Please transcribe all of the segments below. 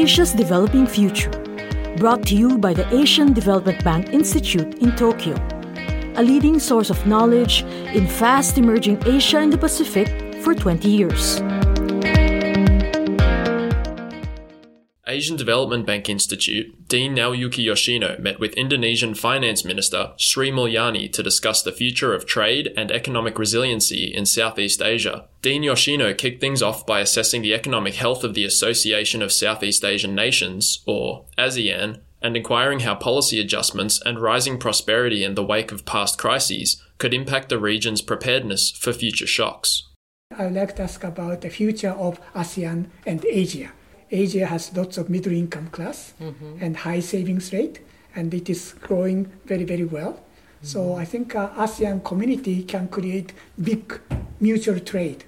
Asia's Developing Future, brought to you by the Asian Development Bank Institute in Tokyo, a leading source of knowledge in fast emerging Asia and the Pacific for 20 years. Asian Development Bank Institute, Dean Naoyuki Yoshino met with Indonesian Finance Minister Sri Mulyani to discuss the future of trade and economic resiliency in Southeast Asia. Dean Yoshino kicked things off by assessing the economic health of the Association of Southeast Asian Nations, or ASEAN, and inquiring how policy adjustments and rising prosperity in the wake of past crises could impact the region's preparedness for future shocks. I would like to ask about the future of ASEAN and Asia. Asia has lots of middle income class mm-hmm. and high savings rate, and it is growing very, very well. Mm-hmm. So I think uh, ASEAN community can create big mutual trade,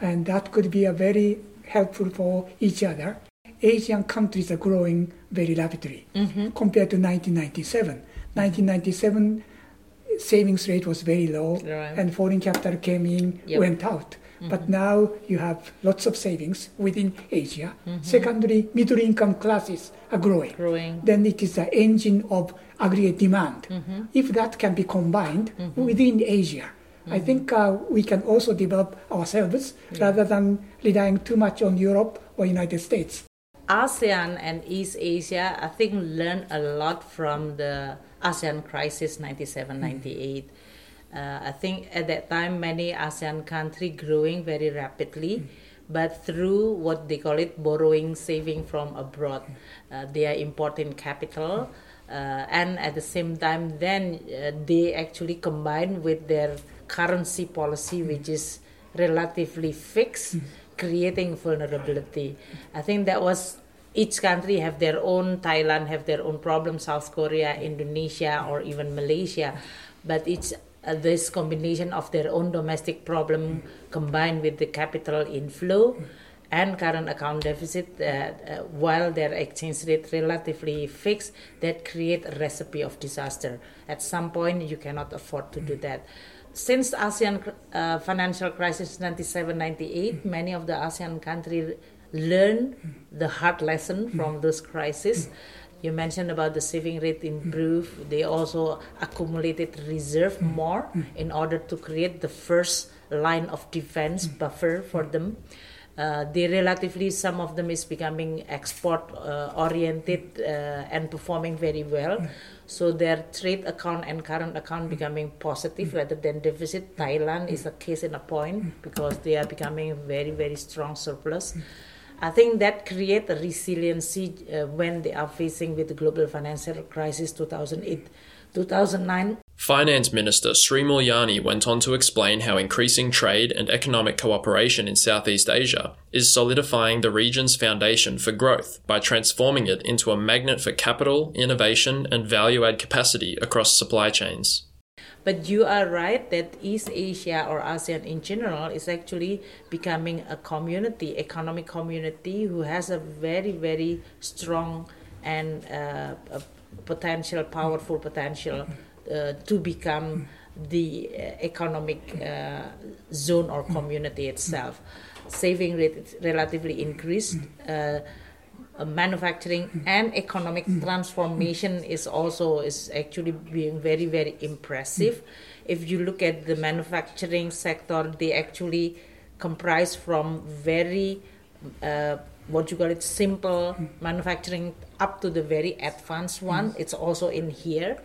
and that could be a very helpful for each other. Asian countries are growing very rapidly mm-hmm. compared to 1997. 1997 savings rate was very low, right. and foreign capital came in, yep. went out. Mm-hmm. But now you have lots of savings within Asia. Mm-hmm. Secondly, middle income classes are growing. growing. Then it is the engine of aggregate demand. Mm-hmm. If that can be combined mm-hmm. within Asia, I mm-hmm. think uh, we can also develop ourselves yeah. rather than relying too much on Europe or United States. ASEAN and East Asia, I think, learned a lot from the ASEAN crisis 97 98. Uh, I think at that time many ASEAN countries growing very rapidly, but through what they call it borrowing, saving from abroad, uh, they are importing capital, uh, and at the same time then uh, they actually combine with their currency policy, which is relatively fixed, creating vulnerability. I think that was each country have their own thailand have their own problem south korea indonesia or even malaysia. But it's uh, this combination of their own domestic problem combined with the capital inflow and current account deficit uh, uh, while their exchange rate relatively fixed that create a recipe of disaster. At some point you cannot afford to do that. Since asean uh, financial crisis 97 98 many of the asean countries learn the hard lesson from this crisis you mentioned about the saving rate improve. They also accumulated reserve more in order to create the first line of defense buffer for them. Uh, they relatively some of them is becoming export uh, oriented uh, and performing very well so their trade account and current account becoming positive rather than deficit thailand is a case in a point because they are becoming very very strong surplus I think that create a resiliency uh, when they are facing with the global financial crisis 2008, 2009. Finance Minister Sri Mulyani went on to explain how increasing trade and economic cooperation in Southeast Asia is solidifying the region's foundation for growth by transforming it into a magnet for capital, innovation, and value add capacity across supply chains. But you are right that East Asia or ASEAN in general is actually becoming a community, economic community, who has a very, very strong and uh, potential, powerful potential uh, to become the uh, economic uh, zone or community itself. Saving rate relatively increased. Uh, manufacturing and economic transformation is also is actually being very very impressive. If you look at the manufacturing sector they actually comprise from very uh, what you call it simple manufacturing up to the very advanced one. It's also in here.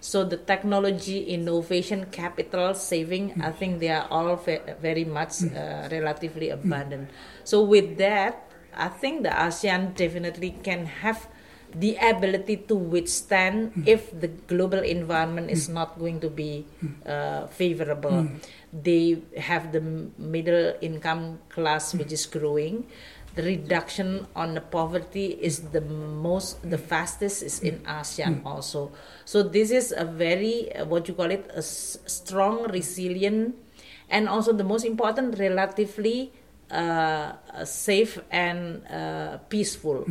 So the technology innovation capital saving i think they are all very much uh, relatively abundant. So with that I think the ASEAN definitely can have the ability to withstand mm. if the global environment is mm. not going to be uh, favorable. Mm. They have the middle income class which is growing. The reduction on the poverty is the most, the fastest is in ASEAN also. So this is a very, uh, what you call it, a s- strong, resilient, and also the most important, relatively safe and uh, peaceful.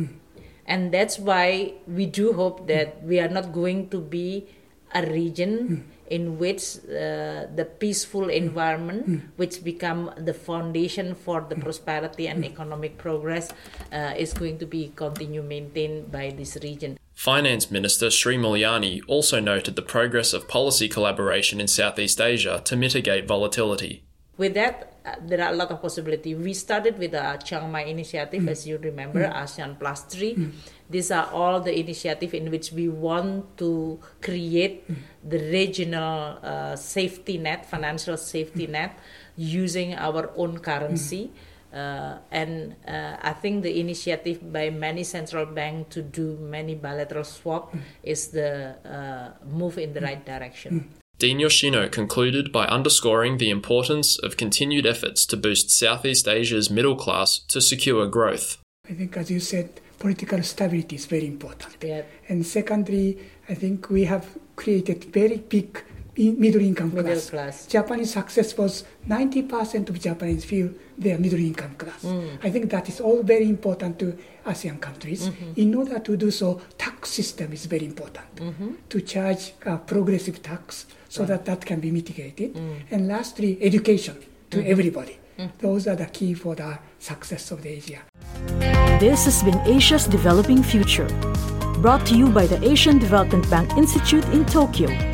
And that's why we do hope that we are not going to be a region in which uh, the peaceful environment, mm. which become the foundation for the prosperity and economic progress, uh, is going to be continue maintained by this region. Finance Minister Sri Mulyani also noted the progress of policy collaboration in Southeast Asia to mitigate volatility. With that, uh, there are a lot of possibility. We started with the Chiang Mai initiative, mm. as you remember, mm. ASEAN Plus 3. Mm. These are all the initiative in which we want to create mm. the regional uh, safety net, financial safety net, using our own currency. Uh, and uh, I think the initiative by many central banks to do many bilateral swap is the uh, move in the right direction. Dean Yoshino concluded by underscoring the importance of continued efforts to boost Southeast Asia's middle class to secure growth. I think, as you said, political stability is very important. And secondly, I think we have created very big middle income class. Middle class. Japanese success was 90% of Japanese feel they are middle income class. Mm. I think that is all very important to ASEAN countries. Mm-hmm. In order to do so, tax system is very important mm-hmm. to charge a progressive tax so right. that that can be mitigated. Mm. And lastly, education to mm-hmm. everybody. Mm. Those are the key for the success of the Asia. This has been Asia's Developing Future, brought to you by the Asian Development Bank Institute in Tokyo.